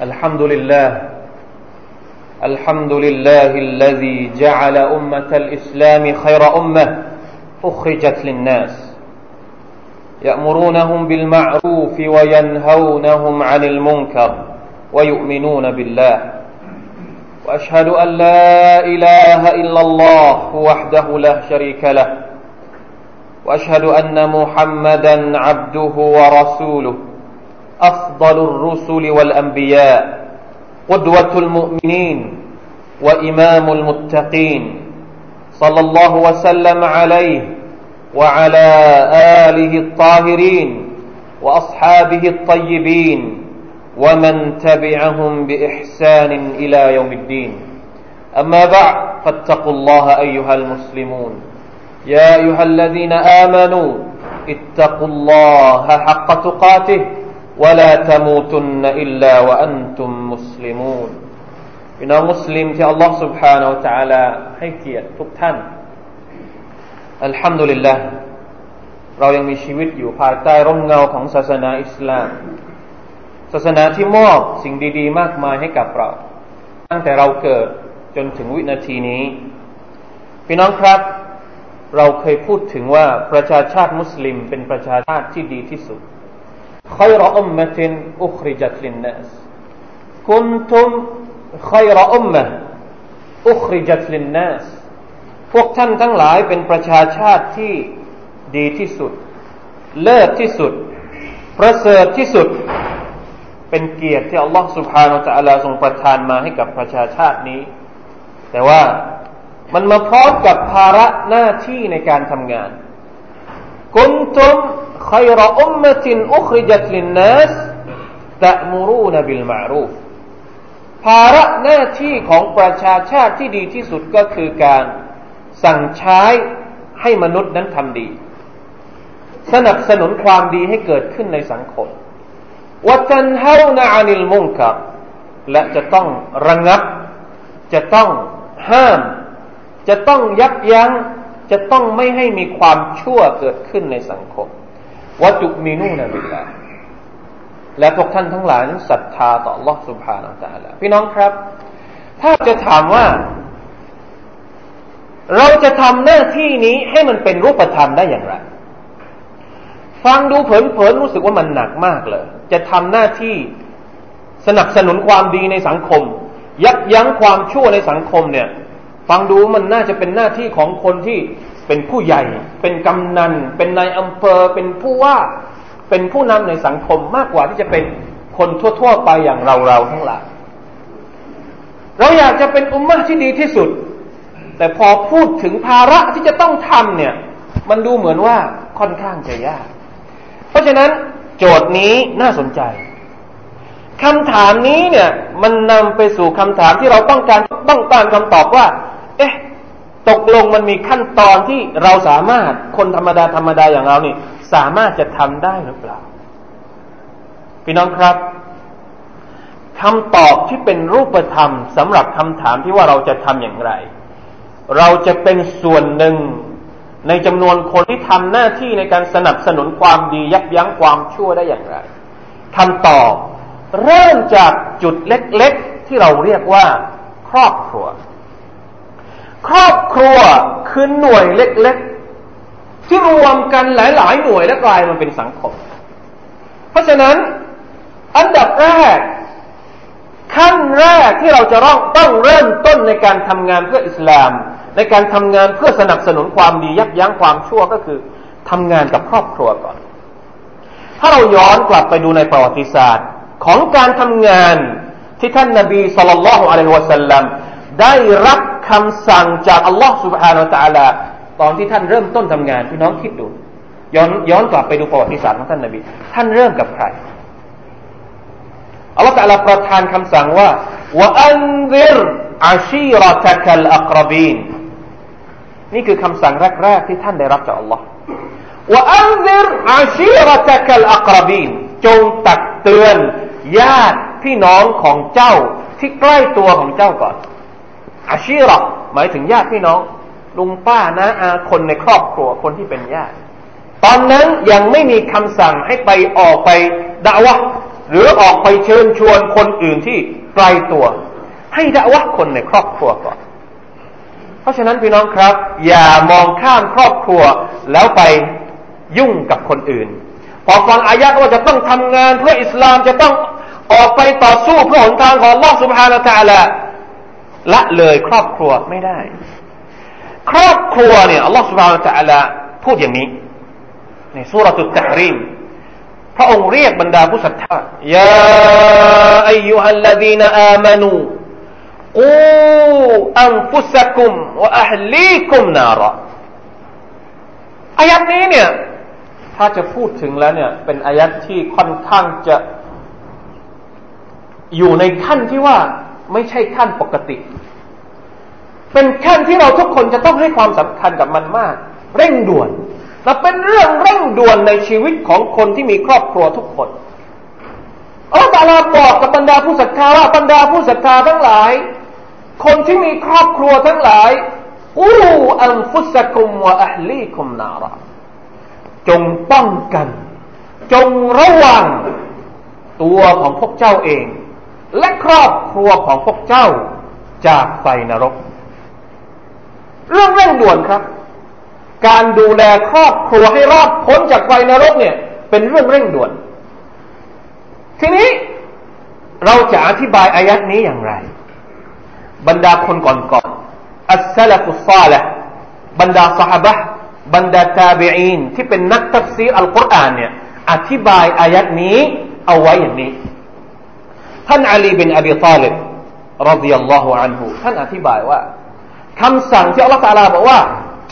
الحمد لله الحمد لله الذي جعل أمة الإسلام خير أمة أخرجت للناس. يأمرونهم بالمعروف وينهونهم عن المنكر ويؤمنون بالله. وأشهد أن لا إله إلا الله وحده لا شريك له. وأشهد أن محمدا عبده ورسوله. أفضل الرسل والأنبياء قدوة المؤمنين وإمام المتقين صلى الله وسلم عليه وعلى آله الطاهرين وأصحابه الطيبين ومن تبعهم بإحسان إلى يوم الدين. أما بعد فاتقوا الله أيها المسلمون. يا أيها الذين آمنوا اتقوا الله حق تقاته. ولا تموتن إلا وأنتم مسلمون พี่น้องมุสลิมที่อัลลอฮ์ سبحانه และ تعالى ให้เกียรติทุกท่านอัลฮัมดุลิลละเรายังมีชีวิตอยู่ภายใต้ร่มเงาของศาสนาอิสลาม ศาสนาที่มอบสิ่งดีๆ มากมายให้กับเรา ตั้งแต่เราเกิดจนถึงวินาทีนี้ พี่น้องครับ เราเคยพูดถึงว่าประชาชาติมุสลิมเป็นประชาชาติที่ดีที่สุด خير أمة أخرجت للناس كنتم خير أمة أخرجت للناس พวกท่านทั้งหลายเป็นประชาชาติที่ดีที่สุด เลิศที่สุด ประเสริฐที่สุด เป็นเกียรติที่อัลลอฮฺ سبحانه และ تعالى ทรงประทานมาให้กับประชาชาตินี้ แต่ว่ามันมาพร้อมกับภาระหน้าที่ในการทำงาน กุนตุม خير أمة أخرجت للناس تأمرون بالمعروف ภาระหน้าที่ของประชาชาติที่ดีที่สุดก็คือการสั่งใช้ให้มนุษย์นั้นทำดี สนับสนุนความดีให้เกิดขึ้นในสังคมวัตันเฮานาอานิลมุงกับและจะต้องระงับ จะต้องห้าม จะต้องยับยัง้ง จะต้องไม่ให้มีความชั่วเกิดขึ้นในสังคม วัตุมินูนบิลลาและพวกท่านทั้งหลายนั้นศรัทธาต่อ Allah سبحانه และ تعالى พี่น้องครับ ถ้าจะถามว่า เราจะทำหน้าที่นี้ให้มันเป็นรูปธรรมได้อย่างไร ฟังดูเผินๆรู้สึกว่ามันหนักมากเลย จะทำหน้าที่สนับสนุนความดีในสังคม ยับยั้งความชั่วในสังคมเนี่ย ฟังดูมันน่าจะเป็นหน้าที่ของคนที่ เป็นผู้ใหญ่ เป็นกำนัน เป็นนายอำเภอ เป็นผู้ว่า เป็นผู้นำในสังคมมากกว่าที่จะเป็นคนทั่ว ๆ ไปอย่างเราๆทั้งหลายเราอยากจะเป็นอุมมะที่ดีที่สุด แต่พอพูดถึงภาระที่จะต้องทำเนี่ย มันดูเหมือนว่าค่อนข้างจะยาก เพราะฉะนั้นโจทย์นี้น่าสนใจคำถามนี้เนี่ย มันนำไปสู่คำถามที่เราต้องการต้องการคำตอบว่า ตกลงมันมีขั้นตอนที่เราสามารถคนธรรมดาธรรมดาอย่างเรานี่ สามารถจะทำได้หรือเปล่า พี่น้องครับคำตอบที่เป็นรูปธรรมสำหรับคำถามที่ว่าเราจะทำอย่างไร เราจะเป็นส่วนหนึ่งในจำนวนคนที่ทำหน้าที่ในการสนับสนุนความดียับยั้งความชั่วได้อย่างไรคำตอบเริ่มจากจุดเล็ก ๆ ที่เราเรียกว่า ครอบครัว ครอบครัวคือหน่วยเล็กๆ ที่รวมกันหลาย ๆ หน่วยและกลายมาเป็นสังคม เพราะฉะนั้นอันดับแรก ขั้นแรกที่เราจะต้องต้องเริ่มต้นในการทำงานเพื่ออิสลาม ในการทำงานเพื่อสนับสนุนความดียับยั้งความชั่วก็คือทำงานกับครอบครัวก่อน ถ้าเราย้อนกลับไปดูในประวัติศาสตร์ของการทำงานที่ท่านนาบีสุลต่านละฮ์อะลัยฮิวะสัลลัมได้รับ คำสั่งจากอัลลอฮ์ سبحانه และ تعالى ตอนที่ท่านเริ่มต้นทำงานพี่น้องคิดดู ย้อนย้อนกลับไปดูประวัติศาสตร์ของท่านนบีท่านเริ่มกับใครอัลลอฮ์ تعالى ประทานคำสั่งว่าว่าอันซิรอาชีรตะคัลอักรบีนนี่คือคำสั่งแรกๆที่ท่านได้รับจากอัลลอฮ์ว่าอันซิรอาชีรตะคัลอักรบีนจงตักเตือนญาติพี่น้องของเจ้าที่ใกล้ตัวของเจ้าก่อน อาชีรอหมายถึงญาติพี่น้องลุงป้านะอาคนในครอบครัวคนที่เป็นญาติ ตอนนั้นยังไม่มีคำสั่งให้ไปออกไปด่าวะหรือออกไปเชิญชวนคนอื่นที่ไกลตัว ให้ดะวะคนในครอบครัวก่อน เพราะฉะนั้นพี่น้องครับ อย่ามองข้ามครอบครัวแล้วไปยุ่งกับคนอื่น พอฟังอายะว่าจะต้องทำงานเพื่ออิสลามจะต้องออกไปต่อสู้เพื่อหนทางของลอสุภาละตาละ ละเลยครอบครัวไม่ได้ ครอบครัวเนี่ยอัลลอฮฺสุบฮานะตะละพูดอย่างนี้ ในสุรตุตตะรีมพระองค์เรียกบรรดาผู้ศรัทธายาอายุฮัลลดีนอามานูกูอันฟุสกุมวะอัลลีกุมนาระอายัดนี้เนี่ย ถ้าจะพูดถึงแล้วเนี่ย เป็นอายัดที่ค่อนข้างจะ อยู่ในขั้นที่ว่า ไม่ใช่ขั้นปกติ เป็นขั้นที่เราทุกคนจะต้องให้ความสำคัญกับมันมาก เร่งด่วน และเป็นเรื่องเร่งด่วนในชีวิตของคนที่มีครอบครัวทุกคนอัลลอฮฺตาลาบอกกับบรรดาผู้ศรัทธาว่าบรรดาผู้ศรัทธาทั้งหลาย คนที่มีครอบครัวทั้งหลายอูอันฟุสกุมวะอัลลีคุมนาระจงป้องกัน จงระวัง ตัวของพวกเจ้าเอง และครอบครัวของพวกเจ้าจากไฟนรก เรื่องเร่งด่วนครับ การดูแลครอบครัวให้รอดพ้นจากไฟนรกเนี่ย เป็นเรื่องเร่งด่วน ทีนี้เราจะอธิบายอายัดนี้อย่างไร บรรดาคนก่อนๆอัสซาลฟุซาละบรรดาสหบะบรรดาตาบีอีนที่เป็นนักตัฟซีอัลกุรอานเนี่ย อธิบายอายัดนี้เอาไว้อย่างนี้ ท่านอาลีบินอบีตาลิบรดิยัลลอฮุอันฮุท่านอธิบายว่าคำสั่งที่อัลลอฮฺตาลาบอกว่า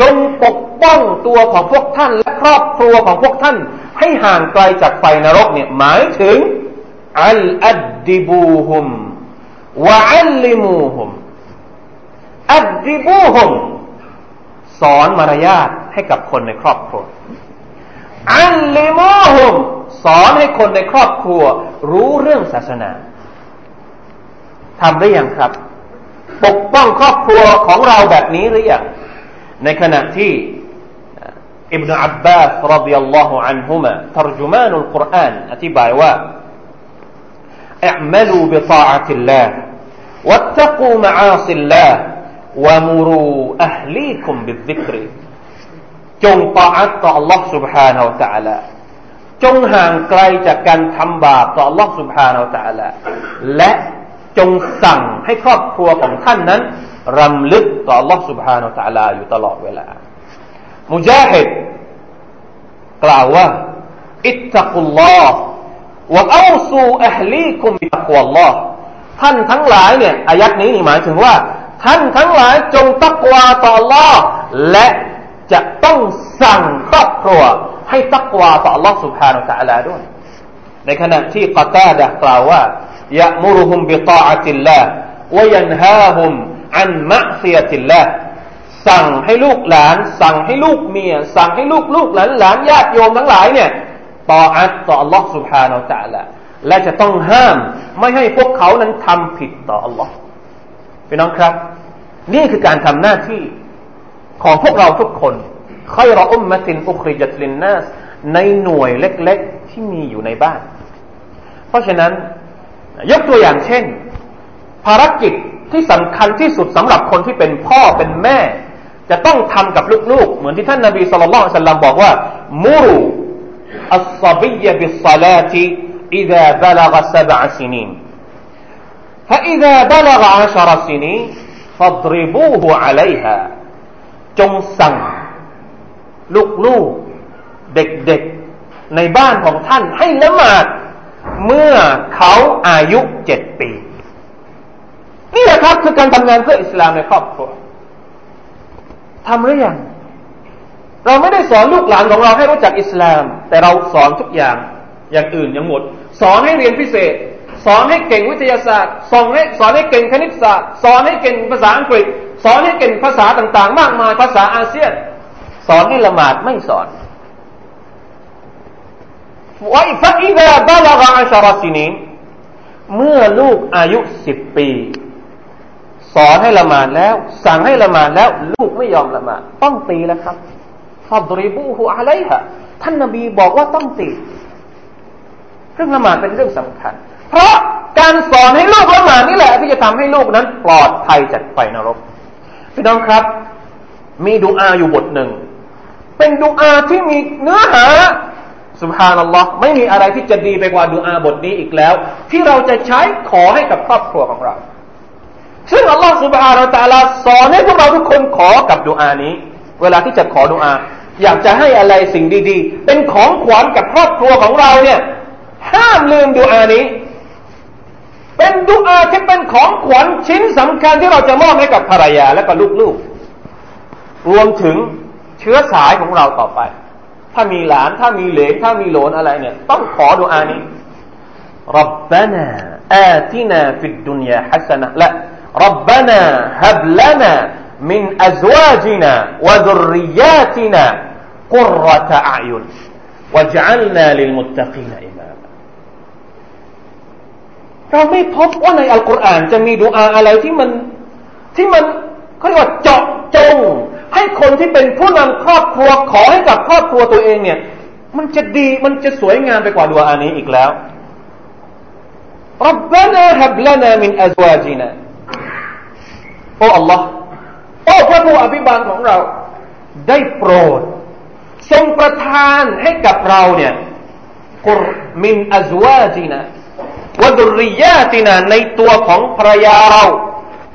จงปกป้องตัวของพวกท่าน และครอบครัวของพวกท่าน ให้ห่างไกลจากไฟนรกเนี่ยหมายถึงอัลอัดดิบูฮุมวะอัลลิมูฮุมอัดดิบูฮุมสอนมารยาทให้กับคนในครอบครัวอัลลิมูฮุมสอนให้คนในครอบครัว รู้เรื่องศาสนา ทำได้ยังครับ ปกป้องครอบครัวของเราแบบนี้หรือยังในขณะที่อิบนาอับบาสรดิยัลลอฮุอันฮุมะทรจุมานุลกุรอานอธิบายว่า اعملوا بطاعة الله واتقوا معاصي الله ومروا أهليكم بالذكر จงตาอัตต่อ Allah سبحانه และ تعالى จงห่างไกลจากการทำบาปต่อ Allah سبحانه และ تعالى และ จงสั่งให้ครอบครัวของท่านนั้นรำลึกต่อ Allah سبحانه และ تعالى อยู่ตลอดเวลา มุจาฮิดกล่าวว่าอิตตักุลลอฮ์วะอัลซูอัลลีคุมบิตักวัลลอฮ์ท่านทั้งหลายเนี่ยอายัดนี้หมายถึงว่า ท่านทั้งหลายจงตักวาต่อ Allah และจะต้องสั่งครอบครัวให้ตักวาต่อ Allah سبحانه และ تعالى ด้วย ในขณะที่กาตาดะกล่าวว่า ยะมุรุฮุมบิตาอัติลลาห์วยันฮาฮุมอันมะซียติลละสั่งให้ลูกหลาน สั่งให้ลูกเมีย สั่งให้ลูกลูกหลานหลานญาติโยมทั้งหลายเนี่ยต่ออัตต่อ Allah سبحانه และ تعالى และจะต้องห้ามไม่ให้พวกเขานั้นทำผิดต่อ Allah พี่น้องครับ นี่คือการทำหน้าที่ของพวกเราทุกคนค่อยรออุมมะตินอุคริจัตลินนัสในหน่วยเล็กๆที่มีอยู่ในบ้าน เพราะฉะนั้น ยกตัวอย่างเช่น ภารกิจที่สำคัญที่สุดสำหรับคนที่เป็นพ่อเป็นแม่ จะต้องทำกับลูกๆ เหมือนที่ท่านนาบีสุลต่านสัลลัมบอกว่ามูรุอัลซาบียบิสซาลาติ إذا بلغ سبع سنين فإذا بلغ عشر سنين فاضربوه عليها จงสั่งลูกๆเด็กๆ ในบ้านของท่านให้ละหมาด เมื่อเขาอายุเจ็ดปี นี่แหละครับคือการทำงานเพื่ออิสลามในครอบครัวทำหรือยังเราไม่ได้สอนลูกหลานของเราให้รู้จักอิสลาม แต่เราสอนทุกอย่างอย่างอื่นยังหมด สอนให้เรียนพิเศษ สอนให้เก่งวิทยาศาสตร์ สอนให้สอนให้เก่งคณิตศาสตร์ สอนให้เก่งภาษาอังกฤษ สอนให้เก่งภาษาต่าง ๆ มากมายภาษาอาเซียน สอนให้ละหมาดไม่สอน ว่าฟะอิดะบาลกอัชรสินีเมื่อลูกอายุสิบปี สอนให้ละหมาดแล้ว สั่งให้ละหมาดแล้ว ลูกไม่ยอมละหมาดต้องตีแล้วครับฟัดริบูฮูอะไลฮะท่านนบีบอกว่าต้องตีเรื่องละหมาดเป็นเรื่องสำคัญ เพราะการสอนให้ลูกละหมาดนี่แหละ ที่จะทำให้ลูกนั้น ปลอดภัยจากไฟนรกพี่น้องครับ มีดูอาอยู่บทหนึ่ง เป็นดูอาที่มีเนื้อหา สุภานัลลอฮ์ไม่มีอะไรที่จะดีไปกว่าดูอาบทนี้อีกแล้ว ที่เราจะใช้ขอให้กับครอบครัวของเรา ซึ่งอัลลอฮ์สุบฮานาตาลาสอนให้พวกเราทุกคนขอกับดูอานี้ เวลาที่จะขอดูอา อยากจะให้อะไรสิ่งดี ๆ เป็นของขวัญกับครอบครัวของเราเนี่ย ห้ามลืมดูอานี้ เป็นดูอาที่เป็นของขวัญชิ้นสำคัญที่เราจะมอบให้กับภรรยาและก็ลูกๆรวมถึงเชื้อสายของเราต่อไป ถ้ามีหลานถ้ามีเหลนถ้ามีโหลนอะไรเนี่ยต้องขอดุอานี้ ربنا آتنا في الدنيا حسنة لا ربنا هب لنا من أزواجنا وذرياتنا قرة أعين واجعلنا للمتقين إماما เราไม่พบว่าในอัลกุรอานจะมีดูอาอะไรที่มันที่มันเขาเรียกว่าเจาะจง ให้คนที่เป็นผู้นำครอบครัวขอให้กับครอบครัวตัวเองเนี่ย มันจะดีมันจะสวยงามไปกว่าดัวอานี้อีกแล้วรับบานาฮับลานามินอัจวาจินาโอ้ Allah โอ้พระผู้อภิบาลของเรา ได้โปรด ทรงประทานให้กับเราเนี่ยกุรมินอัจวาจินาวดุริยาตินาในตัวของภรรยาเรา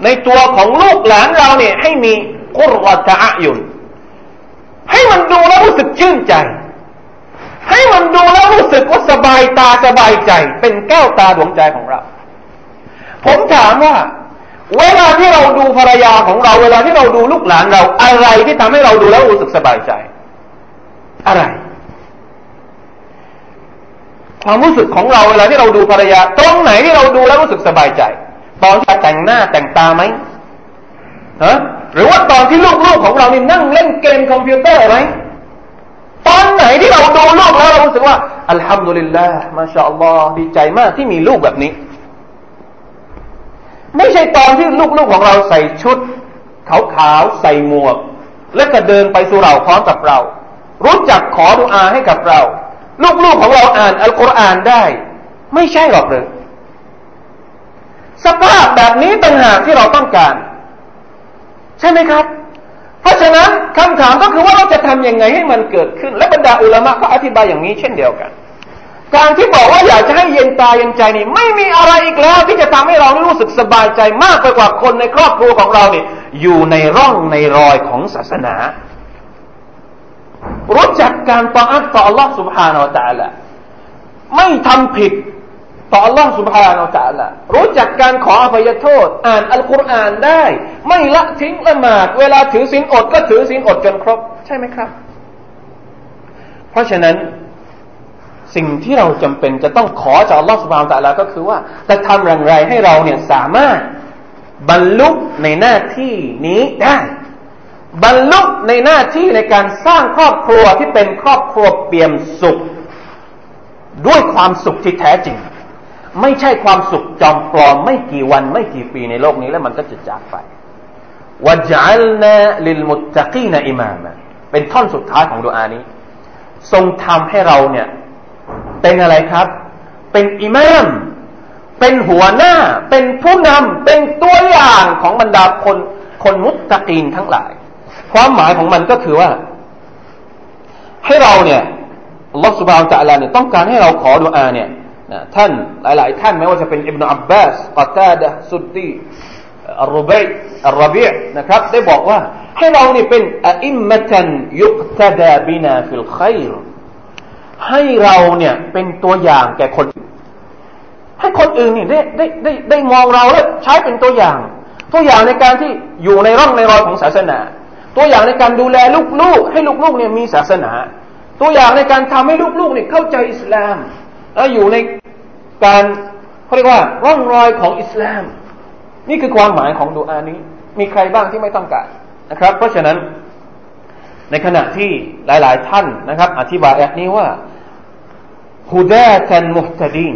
ในตัวของลูกหลานเราเนี่ยให้มี กุรวะตะยุนให้มันดูแล้วรู้สึกชื่นใจ ให้มันดูแล้วรู้สึกว่าสบายตาสบายใจ เป็นแก้วตาดวงใจของเรา ผมถามว่า เวลาที่เราดูภรรยาของเรา เวลาที่เราดูลูกหลานเราอะไรที่ทำให้เราดูแล้วรู้สึกสบายใจ อะไร ความรู้สึกของเราเวลาที่เราดูภรรยา ตรงไหนที่เราดูแล้วรู้สึกสบายใจ ตอนที่แต่งหน้าแต่งตาไหม ฮะหรือว่าตอนที่ลูกๆของเรานี่นั่งเล่นเกมคอมพิวเตอร์ไหมตอนไหนที่เราดูลูกแล้วเรารู้สึกว่าอัลฮัมดุลิลลาห์มาชาอัลลอฮ์ดีใจมากที่มีลูกแบบนี้ ไม่ใช่ตอนที่ลูกๆของเราใส่ชุดขาวๆใส่หมวก และก็เดินไปสู่เราพร้อมกับเรา รู้จักขอดุอาให้กับเรา ลูกๆของเราอ่านอัลกุรอานได้ ไม่ใช่หรอกเลยสภาพแบบนี้ต่างหากที่เราต้องการ ใช่ไหมครับ เพราะฉะนั้นคำถามก็คือว่าเราจะทํำยังไงให้มันเกิดขึ้น และบรรดาอุลามะก็อธิบายอย่างนี้เช่นเดียวกัน การที่บอกว่าอยากจะให้เย็นตาเย็นใจนี่ไม่มีอะไรอีกแล้ว ที่จะทำให้เรารู้สึกสบายใจมากไปกว่าคนในครอบครัวของเราเนี่ยอยู่ในร่องในรอยของศาสนา รู้จักการต่ออัตต่อ Allah سبحانه และ تعالى ไม่ทำผิด ต่อ Allah سبحانه และ تعالى รู้จักการขออภัยโทษ อ่านอัลกุรอานได้ ไม่ละทิ้งละหมาดเวลาถือศีลอดก็ถือศีลอดจนครบ ใช่ไหมครับ เพราะฉะนั้น สิ่งที่เราจำเป็นจะต้องขอจาก Allah سبحانه และ تعالى ก็คือว่าจะทำอย่างไรให้เราเนี่ยสามารถบรรลุในหน้าที่นี้ได้ บรรลุในหน้าที่ในการสร้างครอบครัวที่เป็นครอบครัวเปี่ยมสุข ด้วยความสุขที่แท้จริง ไม่ใช่ความสุขจอมปลอมไม่กี่วันไม่กี่ปีในโลกนี้แล้วมันก็จะจากไปวะจัลนาลิลมุตตะกีนอิมามะเป็นท่อนสุดท้ายของดุอานี้ ทรงทำให้เราเนี่ย เป็นอะไรครับ เป็นอิมาม เป็นหัวหน้า เป็นผู้นำเป็นตัวอย่างของบรรดาคน คนมุตตะกีนทั้งหลาย ความหมายของมันก็คือว่า ให้เราเนี่ยลอสุบานตะลาเนี่ยต้องการให้เราขอดุอาเนี่ย ท่านหลาย ๆ ท่านไม่ว่าจะเป็นอิบนาอับบาสกอตาดะสุดดีอัลรุบัยอัลรบีนะครับ ได้บอกว่า ให้เรานี่เป็นอิมมะตันยุกตดาบินาฟิลขัยรให้เราเนี่ยเป็นตัวอย่างแก่คน ให้คนอื่นนี่ได้ได้ได้ได้มองเราแล้วใช้เป็นตัวอย่าง ตัวอย่างในการที่อยู่ในร่องในรอยของศาสนา ตัวอย่างในการดูแลลูกๆให้ลูกๆเนี่ยมีศาสนา ตัวอย่างในการทำให้ลูกๆเนี่ยเข้าใจอิสลาม แล้วอยู่ในการเขาเรียกว่าร่องรอยของอิสลาม นี่คือความหมายของดูอานี้ มีใครบ้างที่ไม่ต้องการนะครับ เพราะฉะนั้นในขณะที่หลาย ๆ ท่านนะครับ อธิบายแบบนี้ว่าฮุดาตันมุฮตดีน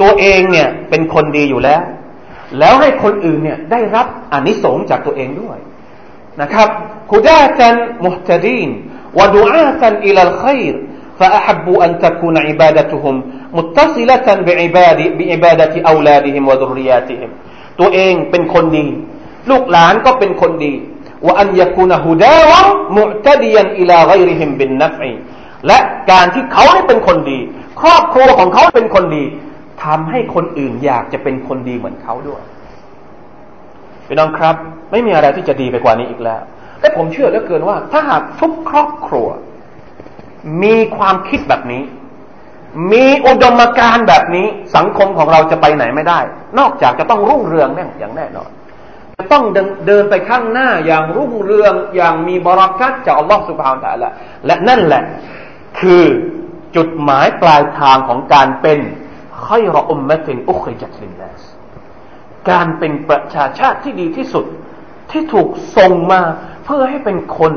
ตัวเองเนี่ยเป็นคนดีอยู่แล้ว แล้วให้คนอื่นเนี่ยได้รับอนนิสงส์จากตัวเองด้วยนะครับฮุดาตันมุฮตดีนวะดูอาตันอิลัลขัยร فأحبوا أن تكون عبادتهم متصلة بعباد بعبادة أولادهم وذرياتهم ตัวเองเป็นคนดี ลูกหลานก็เป็นคนดีว่าอันยกุนฮุดาวะมุตดียันอิลาไกริฮิมบินนัฟอีและการที่เขาได้เป็นคนดี ครอบครัวของเขาเป็นคนดีทำให้คนอื่นอยากจะเป็นคนดีเหมือนเขาด้วยพี่น้องครับ ไม่มีอะไรที่จะดีไปกว่านี้อีกแล้วและผมเชื่อเหลือเกินว่า ถ้าหากทุกครอบครัว มีความคิดแบบนี้ มีอุดมการณ์แบบนี้สังคมของเราจะไปไหนไม่ได้ นอกจากจะต้องรุ่งเรืองแน่อย่างแน่นอนจะต้องเดินไปข้างหน้าอย่างรุ่งเรืองอย่างมีบรารักัตจากอัลลอฮฺสุบฮานตะละและนั่นแหละ คือจุดหมายปลายทางของการเป็นค่อยรออุมมะตินอุคริจัตลินนัสการเป็นประชาชาติที่ดีที่สุดที่ถูกส่งมาเพื่อให้เป็นคน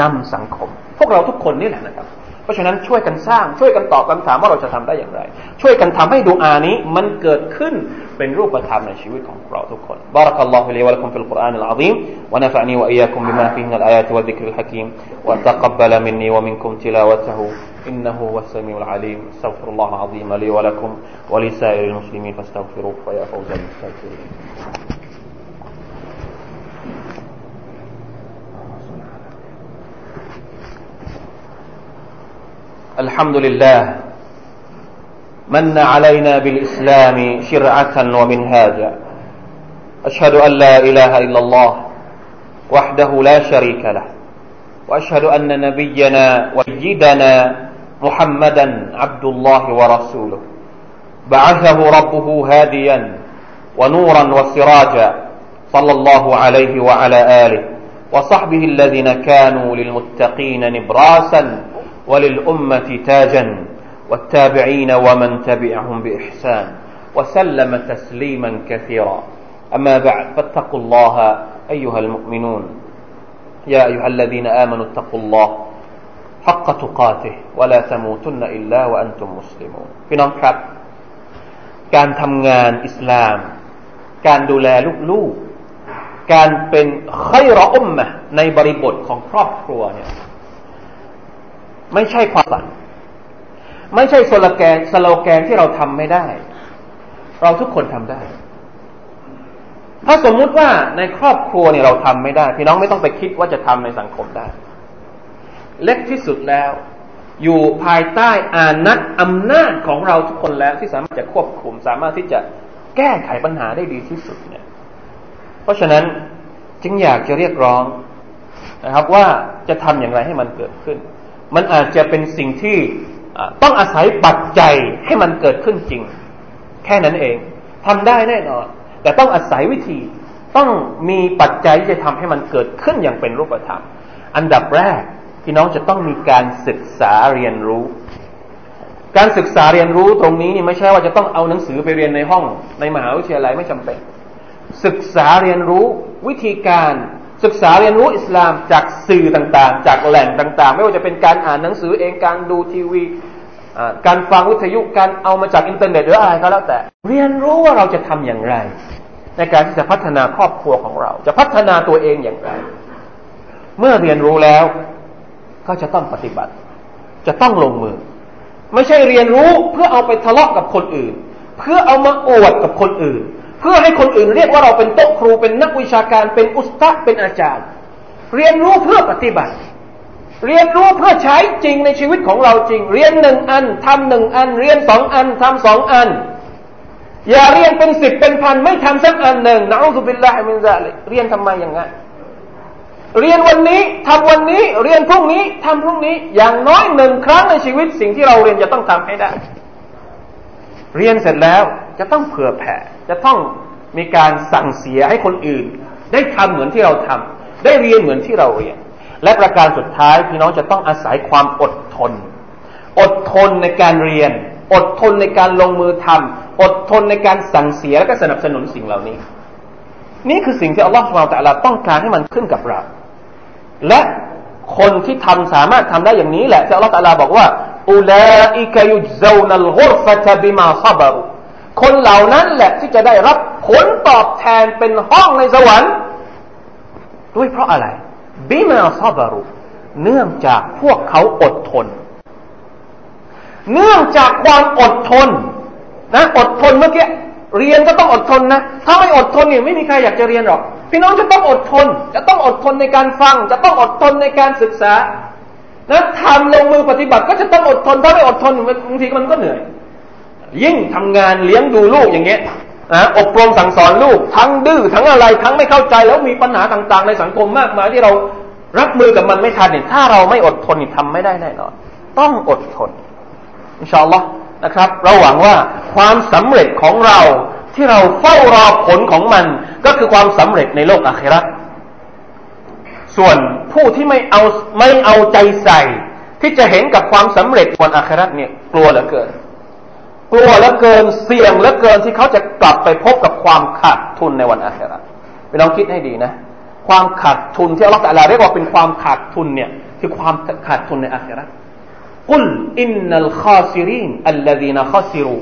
นำสังคม พวกเราทุกคนนี่แหละนะครับ เพราะฉะนั้นช่วยกันสร้างช่วยกันตอบคำถามว่าเราจะทำได้อย่างไร ช่วยกันทำให้ดูอานี้มันเกิดขึ้นเป็นรูปธรรมในชีวิตของเราทุกคน بارك الله لي ولكم في القرآن العظيم ونفعني وإياكم بما فيه من الآيات والذكر الحكيم وتقبل مني ومنكم تلاوته إنه هو السميع العليم استغفر الله العظيم لي ولكم ولسائر المسلمين فاستغفروه فيا فوز المستغفرين الحمد لله. من علينا بالإسلام شرعة ومنهاجا. أشهد أن لا إله إلا الله وحده لا شريك له. وأشهد أن نبينا وسيدنا محمدا عبد الله ورسوله. بعثه ربه هاديا ونورا وسراجا صلى الله عليه وعلى آله وصحبه الذين كانوا للمتقين نبراسا وللأمة تاجا والتابعين ومن تبعهم بإحسان وسلم تسليما كثيرا أما بعد فاتقوا الله أيها المؤمنون يا أيها الذين آمنوا اتقوا الله حق تقاته ولا تموتن إلا وأنتم مسلمون พี่น้องครับการทำงานอิสลาม การดูแลลูกๆ การเป็นไครออุมมะในบริบทของครอบครัวเนี่ย ไม่ใช่ความฝัน ไม่ใช่สโลแกนสโลแกนที่เราทำไม่ได้ เราทุกคนทำได้ ถ้าสมมุติว่าในครอบครัวเนี่ยเราทำไม่ได้ พี่น้องไม่ต้องไปคิดว่าจะทำในสังคมได้ เล็กที่สุดแล้ว อยู่ภายใต้อานัตอำนาจของเราทุกคนแล้วที่สามารถจะควบคุม สามารถที่จะแก้ไขปัญหาได้ดีที่สุดเนี่ย เพราะฉะนั้นจึงอยากจะเรียกร้องนะครับว่าจะทำอย่างไรให้มันเกิดขึ้น มันอาจจะเป็นสิ่งที่ต้องอาศัยปัจจัยให้มันเกิดขึ้นจริง แค่นั้นเองทำได้แน่นอน แต่ต้องอาศัยวิธีต้องมีปัจจัยที่จะทำให้มันเกิดขึ้นอย่างเป็นรูปธรรม อันดับแรกพี่น้องจะต้องมีการศึกษาเรียนรู้ การศึกษาเรียนรู้ตรงนี้นี่ไม่ใช่ว่าจะต้องเอาหนังสือไปเรียนในห้องในมหาวิทยาลัยไม่จำเป็น ศึกษาเรียนรู้วิธีการ ศึกษาเรียนรู้อิสลามจากสื่อต่างๆ จากแหล่งต่าง ๆ ไม่ว่าจะเป็นการอ่านหนังสือเองการดูทีวีการฟังวิทยุการเอามาจากอินเทอร์เน็ตหรืออะไรก็แล้วแต่ เรียนรู้ว่าเราจะทำอย่างไร ในการที่จะพัฒนาครอบครัวของเรา จะพัฒนาตัวเองอย่างไร เมื่อเรียนรู้แล้วก็จะต้องปฏิบัติ จะต้องลงมือ ไม่ใช่เรียนรู้เพื่อเอาไปทะเลาะกับคนอื่น เพื่อเอามาอวดกับคนอื่น เพื่อให้คนอื่นเรียกว่าเราเป็นโต๊ะครูเป็นนักวิชาการเป็นอุสตาเป็นอาจารย์ เรียนรู้เพื่อปฏิบัติ เรียนรู้เพื่อใช้จริงในชีวิตของเราจริง เรียนหนึ่งอันทำหนึ่งอัน เรียนสองอันทำสองอัน อย่าเรียนเป็นสิบเป็นพันไม่ทำสักอันหนึ่งنعوذ بالله من ذلك เรียนทำไมอย่างนั้นเรียนวันนี้ทำวันนี้เรียนพรุ่งนี้ทำพรุ่งนี้อย่างน้อยหนึ่งครั้งในชีวิตสิ่งที่เราเรียนจะต้องทำให้ได้ เรียนเสร็จแล้วจะต้องเผื่อแผ่ จะต้องมีการสั่งเสียให้คนอื่น ได้ทำเหมือนที่เราทำได้เรียนเหมือนที่เราเรียน และประการสุดท้ายพี่น้องจะต้องอาศัยความอดทน อดทนในการเรียน อดทนในการลงมือทำอดทนในการสั่งเสียและก็สนับสนุนสิ่งเหล่านี้ นี่คือสิ่งที่อัลลอฮฺสุบไบร์ตะลาต้องการให้มันขึ้นกับเรา และคนที่ทำสามารถทำได้อย่างนี้แหละที่อัลลอฮฺตะลาบอกว่าอุลาอิกยุจซานัลกุรฟะตบิมาซับรุ คนเหล่านั้นแหละที่จะได้รับผลตอบแทนเป็นห้องในสวรรค์ด้วยเพราะอะไรบิมาซาบารุเนื่องจากพวกเขาอดทน เนื่องจากความอดทน นะอดทนเมื่อกี้เรียนก็ต้องอดทนนะ ถ้าไม่อดทนเนี่ยไม่มีใครอยากจะเรียนหรอก พี่น้องจะต้องอดทน จะต้องอดทนในการฟัง จะต้องอดทนในการศึกษานะทำลงมือปฏิบัติก็จะต้องอดทน ถ้าไม่อดทนบางทีมันก็เหนื่อย ยิ่งทำงานเลี้ยงดูลูกอย่างเงี้ยนะอบรมสั่งสอนลูก ทั้งดื้อทั้งอะไรทั้งไม่เข้าใจแล้วมีปัญหาต่าง ๆ ในสังคมมากมายที่เรารับมือกับมันไม่ทันเนี่ยถ้าเราไม่อดทนนี่ทำไม่ได้แน่นอนต้องอดทนอินชาอัลลอฮ์นะครับ เราหวังว่าความสำเร็จของเราที่เราเฝ้ารอผลของมัน ก็คือความสำเร็จในโลกอาคราส่วนผู้ที่ไม่เอาไม่เอาใจใส่ ที่จะเห็นกับความสำเร็จบนอาคราเนี่ยกลัวเหลือเกิน กลัวเหลือเกินเสี่ยงเหลือเกินที่เขาจะกลับไปพบกับความขาดทุนในวันอาคราไปลองคิดให้ดีนะ ความขาดทุนที่อัลลอฮฺตะลาเรียกว่าเป็นความขาดทุนเนี่ยคือความขาดทุนในอาครากุลอินนัลคาซิรินอัลลดีนคาซิรู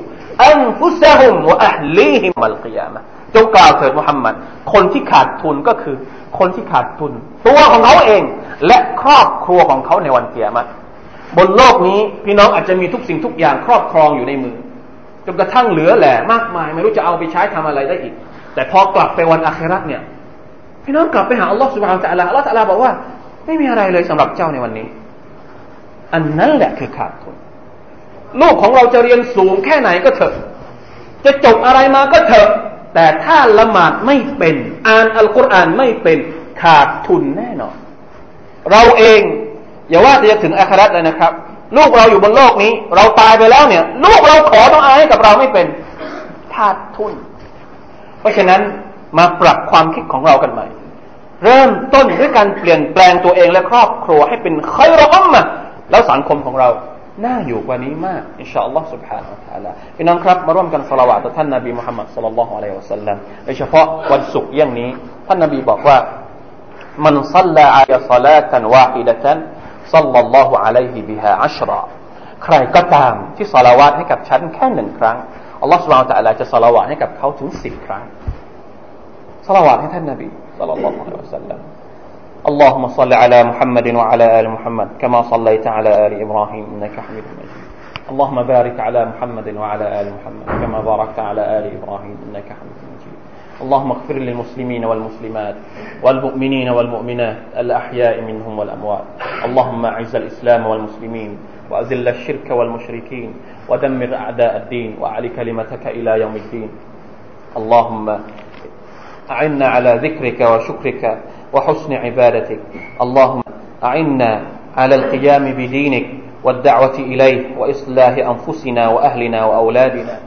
อันฟุซะฮุมวะอัลลีฮิมัลกิยามะจงกล่าวเถิดมุฮัมมัดคนที่ขาดทุนก็คือคนที่ขาดทุน ตัวของเขาเองและครอบครัวของเขาในวันเกียรติบนโลกนี้พี่น้องอาจจะมีทุกสิ่งทุกอย่างครอบครองอยู่ในมือ จนกระทั่งเหลือแหละมากมาย ไม่รู้จะเอาไปใช้ทำอะไรได้อีก แต่พอกลับไปวันอาคราเนี่ยพี่น้องกลับไปหาอัลลอฮฺสุบฮานตะลาอัลลอฮฺตะลาบอกว่า ไม่มีอะไรเลยสำหรับเจ้าในวันนี้ อันนั้นแหละคือขาดทุนลูกของเราจะเรียนสูงแค่ไหนก็เถอะ จะจบอะไรมาก็เถอะ แต่ถ้าละหมาดไม่เป็น อ่านอัลกุรอานไม่เป็นขาดทุนแน่นอนเราเองอย่าว่าจะถึงอาคราเลยนะครับ ลูกเราอยู่บนโลกนี้ เราตายไปแล้วเนี่ย ลูกเราขอต้องอายให้กับเราไม่เป็นขาดทุน เพราะฉะนั้นมาปรับความคิดของเรากันใหม่ เริ่มต้นด้วยการเปลี่ยนแปลงตัวเองและครอบครัวให้เป็นคอยร้อมมาแล้วสังคมของเราน่าอยู่กว่านี้มากอินชาอัลลอฮ์ سبحانه และ تعالى พี่น้องครับมาร่วมกันสละวะต่อท่านนบีมุฮัมมัดสัลลัลลอฮุอะลัยฮิวะสัลลัมโดยเฉพาะวันศุกร์อย่างนี้ท่านนบีบอกว่ามันซัลลาอะลัยซาลาตันวาฮิดะตัน ซัลลัลลอฮุอะลัยฮิบิฮาอัชรอใครก็ตามที่สละวะให้กับฉันแค่หนึ่งครั้งอัลลอฮ์ سبحانه และ تعالى จะสละวะให้กับเขาถึงสิบครั้งสละวะให้ท่านนบีสัลลัลลอฮุอะลัยฮิวะสัลลัม اللهم صل على محمد وعلى آل محمد كما صليت على آل إبراهيم إنك حميد مجيد اللهم بارك على محمد وعلى آل محمد كما باركت على آل إبراهيم إنك حميد مجيد اللهم اغفر للمسلمين والمسلمات والمؤمنين والمؤمنات الأحياء منهم والأموات. اللهم أعز الإسلام والمسلمين وأذل الشرك والمشركين ودمر أعداء الدين وأعل كلمتك إلى يوم الدين. اللهم أعنا على ذكرك وشكرك وحسن عبادتك. اللهم أعنا على القيام بدينك والدعوة إليه وإصلاح أنفسنا وأهلنا وأولادنا.